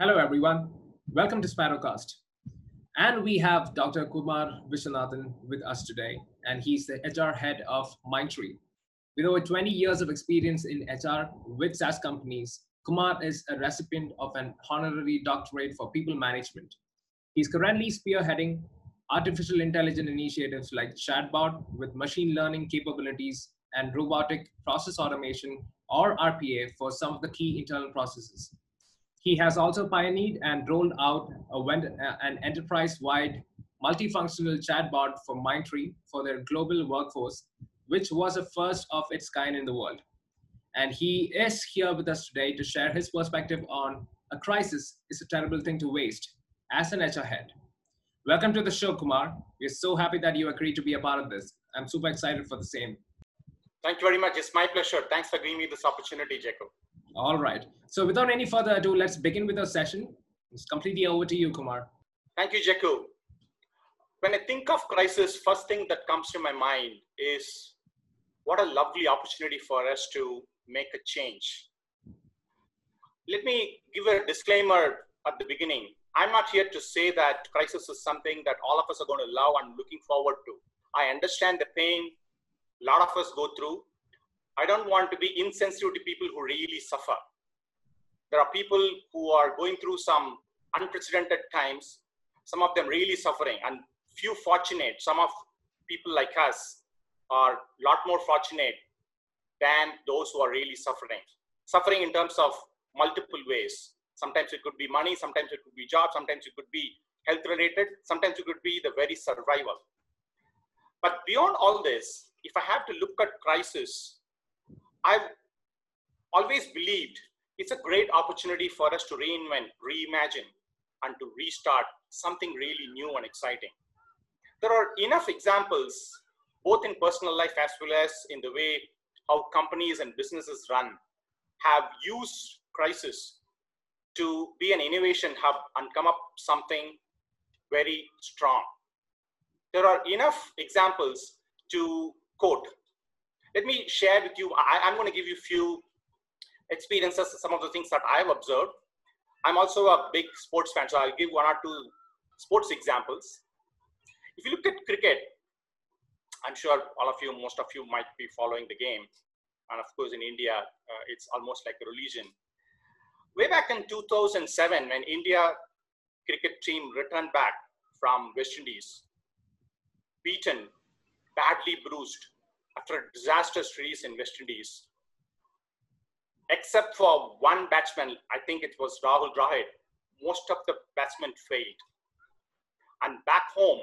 Hello, everyone. Welcome to Sparrowcast. And we have Dr. Kumar Viswanathan with us today, and he's the HR head of Mindtree. With over 20 years of experience in HR with SaaS companies, Kumar is a recipient of an honorary doctorate for people management. He's currently spearheading artificial intelligence initiatives like chatbot with machine learning capabilities and robotic process automation or RPA for some of the key internal processes. He has also pioneered and rolled out a, uh, an enterprise-wide multifunctional chatbot for Mindtree for their global workforce, which was a first of its kind in the world. And he is here with us today to share his perspective on a crisis is a terrible thing to waste as an HR head. Welcome to the show, Kumar. We're so happy that you agreed to be a part of this. I'm super excited for the same. Thank you very much. It's my pleasure. Thanks for giving me this opportunity, Jacob. All right. So without any further ado, let's begin with our session. It's completely over to you, Kumar. Thank you, Jacob. When I think of crisis, first thing that comes to my mind is what a lovely opportunity for us to make a change. Let me give a disclaimer at the beginning. I'm not here to say that crisis is something that all of us are going to love and looking forward to. I understand the pain a lot of us go through. I don't want to be insensitive to people who really suffer. There are people who are going through some unprecedented times, some of them really suffering, and few fortunate. Some of people like us are a lot more fortunate than those who are really suffering. Suffering in terms of multiple ways. Sometimes it could be money, sometimes it could be job, sometimes it could be health related, sometimes it could be the very survival. But beyond all this, if I have to look at crisis, I've always believed it's a great opportunity for us to reinvent, reimagine, and to restart something really new and exciting. There are enough examples, both in personal life as well as in the way how companies and businesses run, have used crisis to be an innovation hub and come up something very strong. There are enough examples to quote. Let me share with you, I, am going to give you a few experiences, some of the things that I've observed. I'm also a big sports fan, so I'll give one or two sports examples. If you look at cricket, I'm sure all of you, most of you might be following the game. And of course, in India, uh, it's almost like a religion. Way back in 2007, when India cricket team returned back from West Indies, beaten, badly bruised after a disastrous series in West Indies. Except for one batsman, I think it was Rahul Dravid, most of the batsmen failed. And back home,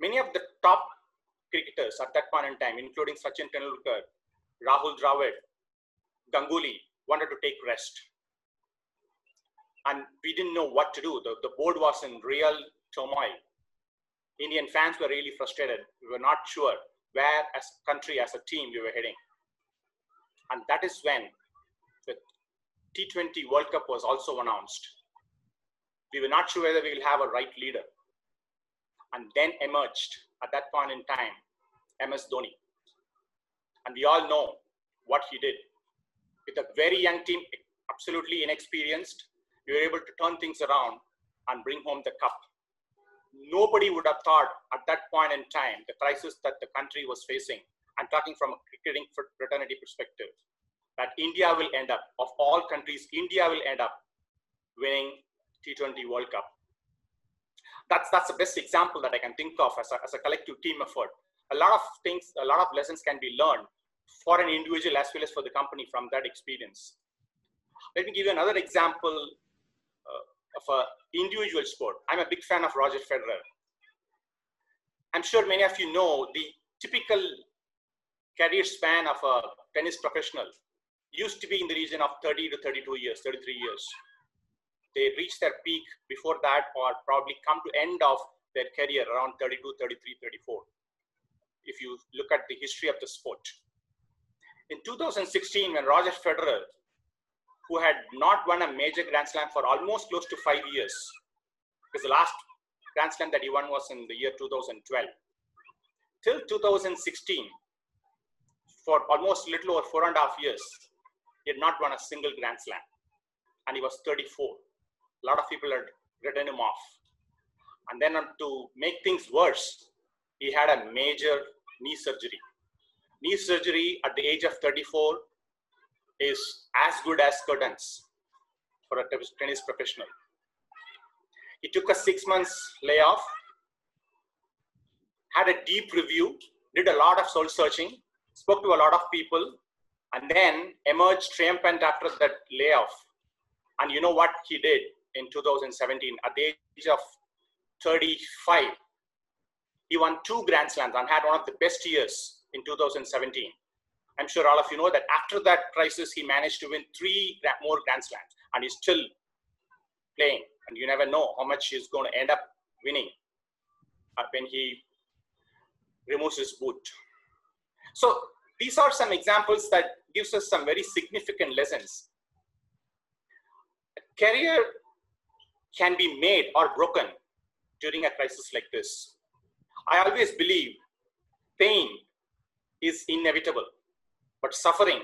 many of the top cricketers at that point in time, including Sachin Tendulkar, Rahul Dravid, Ganguly, wanted to take rest. And we didn't know what to do. The, the board was in real turmoil. Indian fans were really frustrated. We were not sure where, as a country, as a team, we were heading. And that is when the T20 World Cup was also announced. We were not sure whether we will have a right leader. And then emerged at that point in time MS Dhoni. And we all know what he did. With a very young team, absolutely inexperienced, we were able to turn things around and bring home the cup nobody would have thought at that point in time, the crisis that the country was facing, I'm talking from a cricketing fraternity perspective, that India will end up, of all countries, India will end up winning T20 World Cup. That's, that's the best example that I can think of as a, as a collective team effort. A lot of things, a lot of lessons can be learned for an individual as well as for the company from that experience. Let me give you another example uh, of an individual sport. I'm a big fan of Roger Federer. I'm sure many of you know the typical career span of a tennis professional used to be in the region of 30 to 32 years, 33 years. They reach their peak before that or probably come to end of their career around 32, 33, 34. If you look at the history of the sport. In 2016, when Roger Federer who had not won a major Grand Slam for almost close to five years. Because the last Grand Slam that he won was in the year 2012. Till 2016, for almost little over four and a half years, he had not won a single Grand Slam. And he was 34. a lot of people had written him off. And then to make things worse, he had a major knee surgery. Knee surgery at the age of 34 is as good as curtains for a tennis professional. He took a six months layoff, had a deep review, did a lot of soul searching, spoke to a lot of people, and then emerged triumphant after that layoff. And you know what he did in 2017 at the age of 35? He won two Grand Slams and had one of the best years in 2017. I'm sure all of you know that after that crisis, he managed to win three more Grand Slams and he's still playing. And you never know how much he's going to end up winning uh, when he removes his boot. So these are some examples that gives us some very significant lessons. A career can be made or broken during a crisis like this. I always believe pain is inevitable, but suffering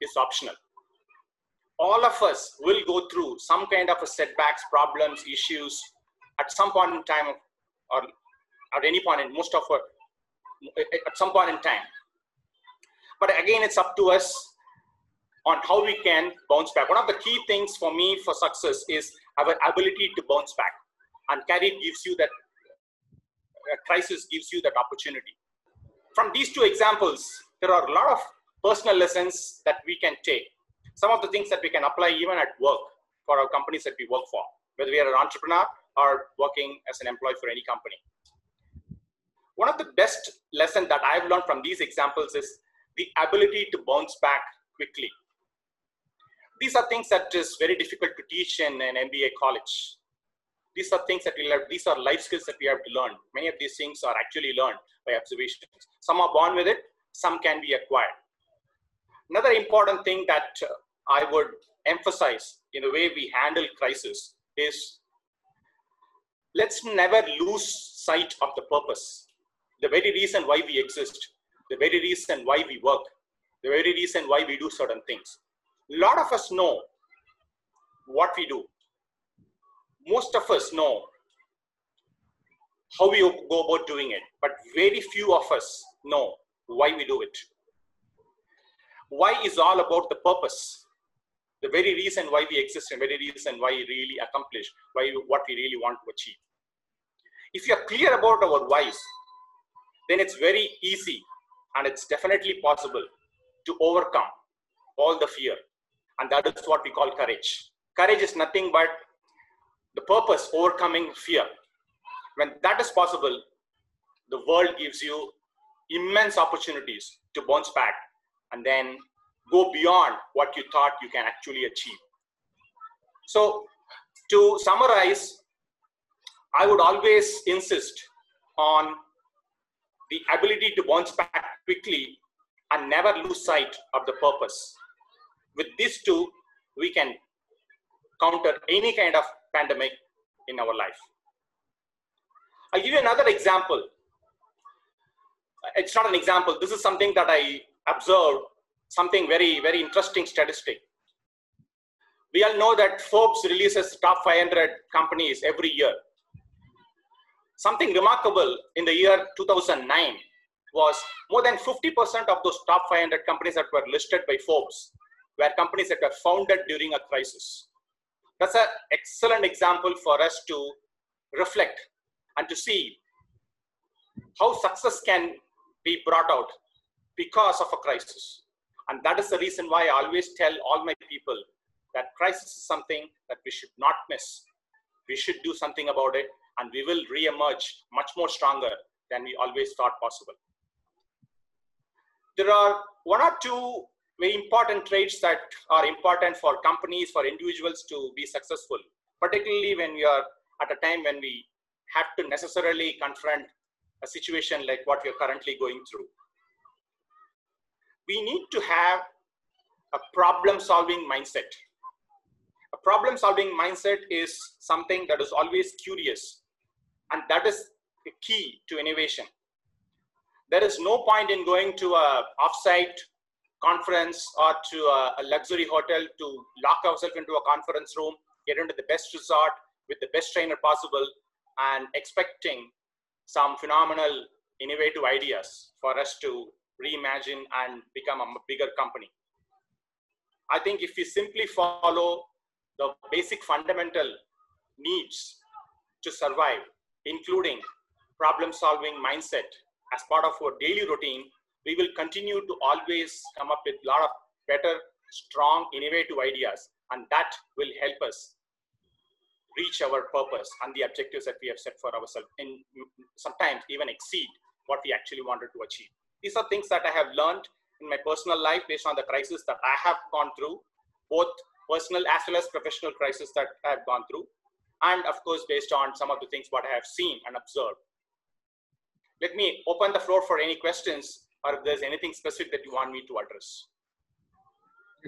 is optional. All of us will go through some kind of a setbacks, problems, issues at some point in time, or at any point in most of our, at some point in time. But again, it's up to us on how we can bounce back. One of the key things for me for success is our ability to bounce back. And career gives you that, crisis gives you that opportunity. From these two examples, there are a lot of personal lessons that we can take. Some of the things that we can apply even at work for our companies that we work for, whether we are an entrepreneur or working as an employee for any company. One of the best lessons that I've learned from these examples is the ability to bounce back quickly. These are things that is very difficult to teach in an MBA college. These are things that we learn, these are life skills that we have to learn. Many of these things are actually learned by observations. Some are born with it, some can be acquired. Another important thing that uh, I would emphasize in the way we handle crisis is let's never lose sight of the purpose, the very reason why we exist the very reason why we work, the very reason why we do certain things. A lot of us know what we do. Most of us know how we go about doing it, but very few of us know why we do it. Why is all about the purpose, the very reason why we exist and very reason why we really accomplish, why what we really want to achieve. If you are clear about our whys, then it's very easy and it's definitely possible to overcome all the fear. And that is what we call courage. Courage is nothing but the purpose overcoming fear. When that is possible the world gives you immense opportunities to bounce back and then go beyond what you thought you can actually achieve so to summarize i would always insist on the ability to bounce back quickly and never lose sight of the purpose. With these two, we can counter any kind of pandemic in our life. I'll give you another example. It's not an example. This is something that I observed, something very, very interesting statistic. We all know that Forbes releases top 500 companies every year. Something remarkable in the year 2009 was more than 50% of those top 500 companies that were listed by Forbes were companies that were founded during a crisis. That's an excellent example for us to reflect and to see how success can be brought out because of a crisis. And that is the reason why I always tell all my people that crisis is something that we should not miss. We should do something about it and we will re-emerge much more stronger than we always thought possible. There are one or two very important traits that are important for companies, for individuals to be successful, particularly when we are at a time when we have to necessarily confront a situation like what we are currently going through. We need to have a problem solving mindset. A problem solving mindset is something that is always curious and that is the key to innovation. There is no point in going to a offsite conference or to a, a luxury hotel to lock ourselves into a conference room get into the best resort with the best trainer possible, and expecting some phenomenal, innovative ideas for us to reimagine and become a bigger company. I think if we simply follow the basic fundamental needs to survive, including problem solving mindset as part of our daily routine, we will continue to always come up with a lot of better, strong, innovative ideas, and that will help us reach our purpose and the objectives that we have set for ourselves, and sometimes even exceed what we actually wanted to achieve. These are things that I have learned in my personal life based on the crisis that I have gone through, both personal as well as professional crisis that I have gone through, and of course, based on some of the things what I have seen and observed. Let me open the floor for any questions or if there's anything specific that you want me to address.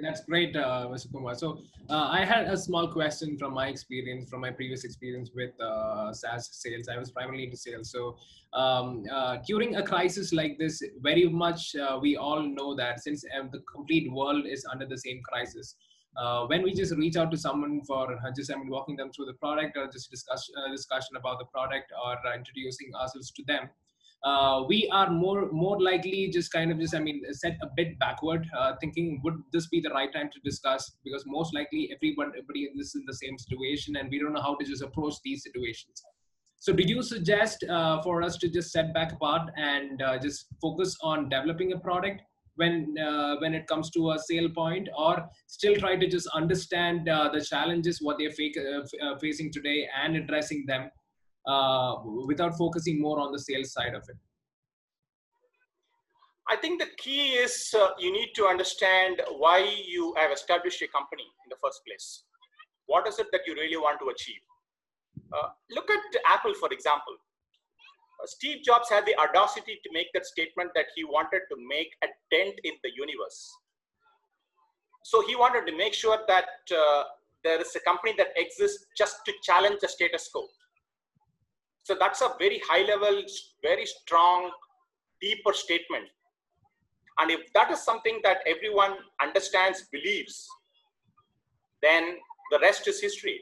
That's great, uh, Mr. Kumar. So uh, I had a small question from my experience, from my previous experience with uh, SaaS sales. I was primarily into sales. So um, uh, during a crisis like this, very much uh, we all know that since um, the complete world is under the same crisis, uh, when we just reach out to someone for uh, just I mean walking them through the product or just discuss uh, discussion about the product or uh, introducing ourselves to them, uh, we are more more likely just kind of just I mean set a bit backward, uh, thinking would this be the right time to discuss? Because most likely everyone everybody is in the same situation, and we don't know how to just approach these situations. So, did you suggest uh, for us to just set back apart and uh, just focus on developing a product when uh, when it comes to a sale point, or still try to just understand uh, the challenges what they're facing today and addressing them uh, without focusing more on the sales side of it? I think the key is uh, you need to understand why you have established a company in the first place. What is it that you really want to achieve? Uh, look at Apple, for example. Uh, Steve Jobs had the audacity to make that statement that he wanted to make a dent in the universe. So he wanted to make sure that uh, there is a company that exists just to challenge the status quo. So that's a very high level, very strong, deeper statement. And if that is something that everyone understands, believes, then the rest is history.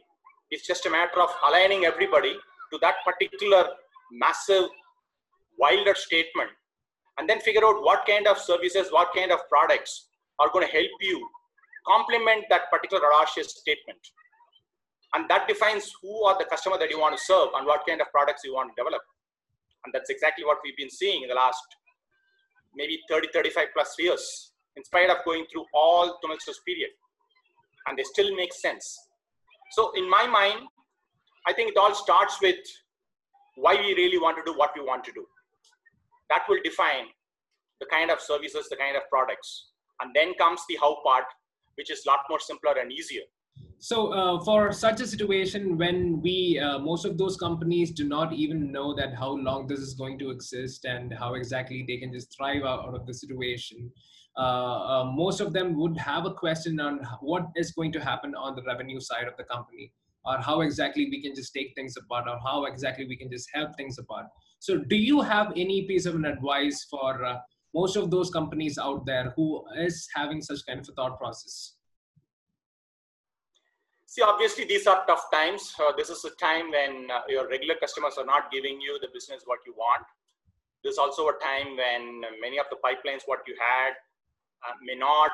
It's just a matter of aligning everybody to that particular massive, wilder statement. And then figure out what kind of services, what kind of products are going to help you complement that particular audacious statement and that defines who are the customer that you want to serve and what kind of products you want to develop. And that's exactly what we've been seeing in the last maybe 30 35 plus years in spite of going through all tumultuous period. And they still make sense. So in my mind i think it all starts with why we really want to do what we want to do. That will define the kind of services the kind of products. And then comes the how part which is a lot more simpler and easier so uh, for such a situation when we uh, most of those companies do not even know that how long this is going to exist and how exactly they can just thrive out, of the situation uh, uh, most of them would have a question on what is going to happen on the revenue side of the company or how exactly we can just take things apart or how exactly we can just help things apart. So do you have any piece of an advice for uh, most of those companies out there who is having such kind of a thought process See, obviously, these are tough times. Uh, this is a time when uh, your regular customers are not giving you the business what you want. This is also a time when many of the pipelines what you had uh, may not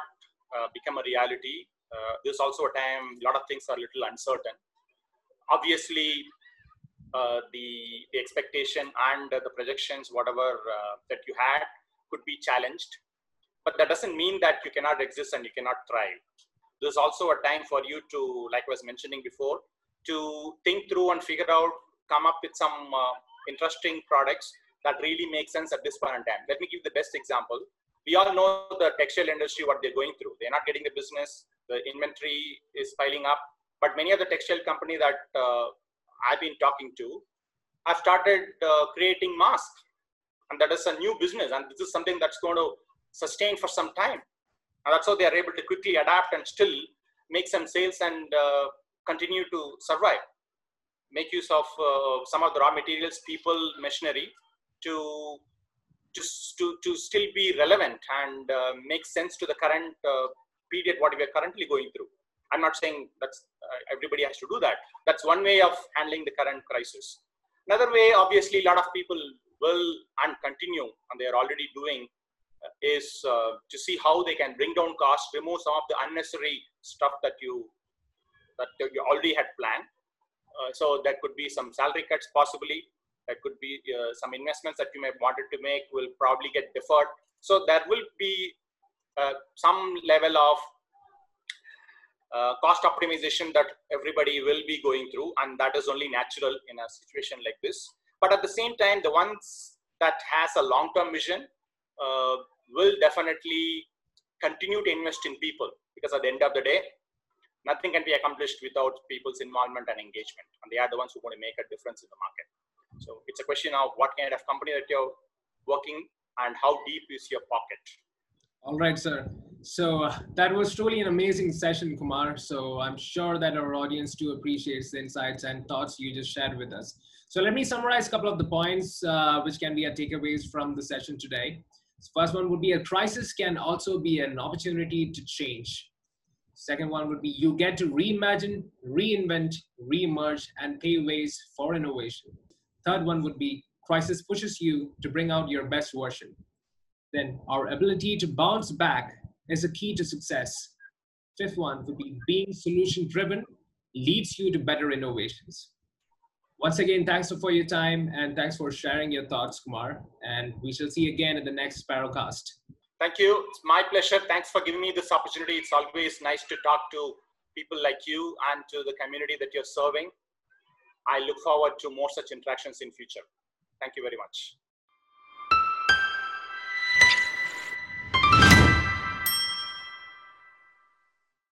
uh, become a reality. Uh, this is also a time a lot of things are a little uncertain. Obviously, uh, the, the expectation and the projections, whatever that you had, could be challenged. But that doesn't mean that you cannot exist and you cannot thrive there's also a time for you to, like I was mentioning before, to think through and figure out, come up with some uh, interesting products that really make sense at this point in time. Let me give the best example. We all know the textile industry, what they're going through. They're not getting the business, the inventory is piling up. But many of the textile companies that uh, I've been talking to have started uh, creating masks. And that is a new business. And this is something that's going to sustain for some time. And that's how they are able to quickly adapt and still make some sales and uh, continue to survive. Make use of uh, some of the raw materials, people, machinery to just to, to still be relevant and uh, make sense to the current uh, period what we are currently going through. I'm not saying that's uh, everybody has to do that. That's one way of handling the current crisis. Another way, obviously, a lot of people will and continue, and they are already doing, is uh, to see how they can bring down costs, remove some of the unnecessary stuff that you that you already had planned. Uh, so there could be some salary cuts possibly. That could be uh, some investments that you may wanted to make will probably get deferred. So there will be uh, some level of uh, cost optimization that everybody will be going through, and that is only natural in a situation like this. But at the same time, the ones that has a long-term vision uh, will definitely continue to invest in people because at the end of the day, nothing can be accomplished without people's involvement and engagement, and they are the ones who want to make a difference in the market. So it's a question of what kind of company that you're working and how deep is your pocket. All right, sir. So uh, that was truly an amazing session, Kumar. So I'm sure that our audience too appreciates the insights and thoughts you just shared with us. So let me summarize a couple of the points uh, which can be our takeaways from the session today. First one would be a crisis can also be an opportunity to change. Second one would be you get to reimagine, reinvent, reemerge, and pave ways for innovation. Third one would be crisis pushes you to bring out your best version. Then our ability to bounce back is a key to success. Fifth one would be being solution driven leads you to better innovations. Once again, thanks for your time and thanks for sharing your thoughts, Kumar. And we shall see you again in the next Sparrowcast. Thank you. It's my pleasure. Thanks for giving me this opportunity. It's always nice to talk to people like you and to the community that you're serving. I look forward to more such interactions in future. Thank you very much.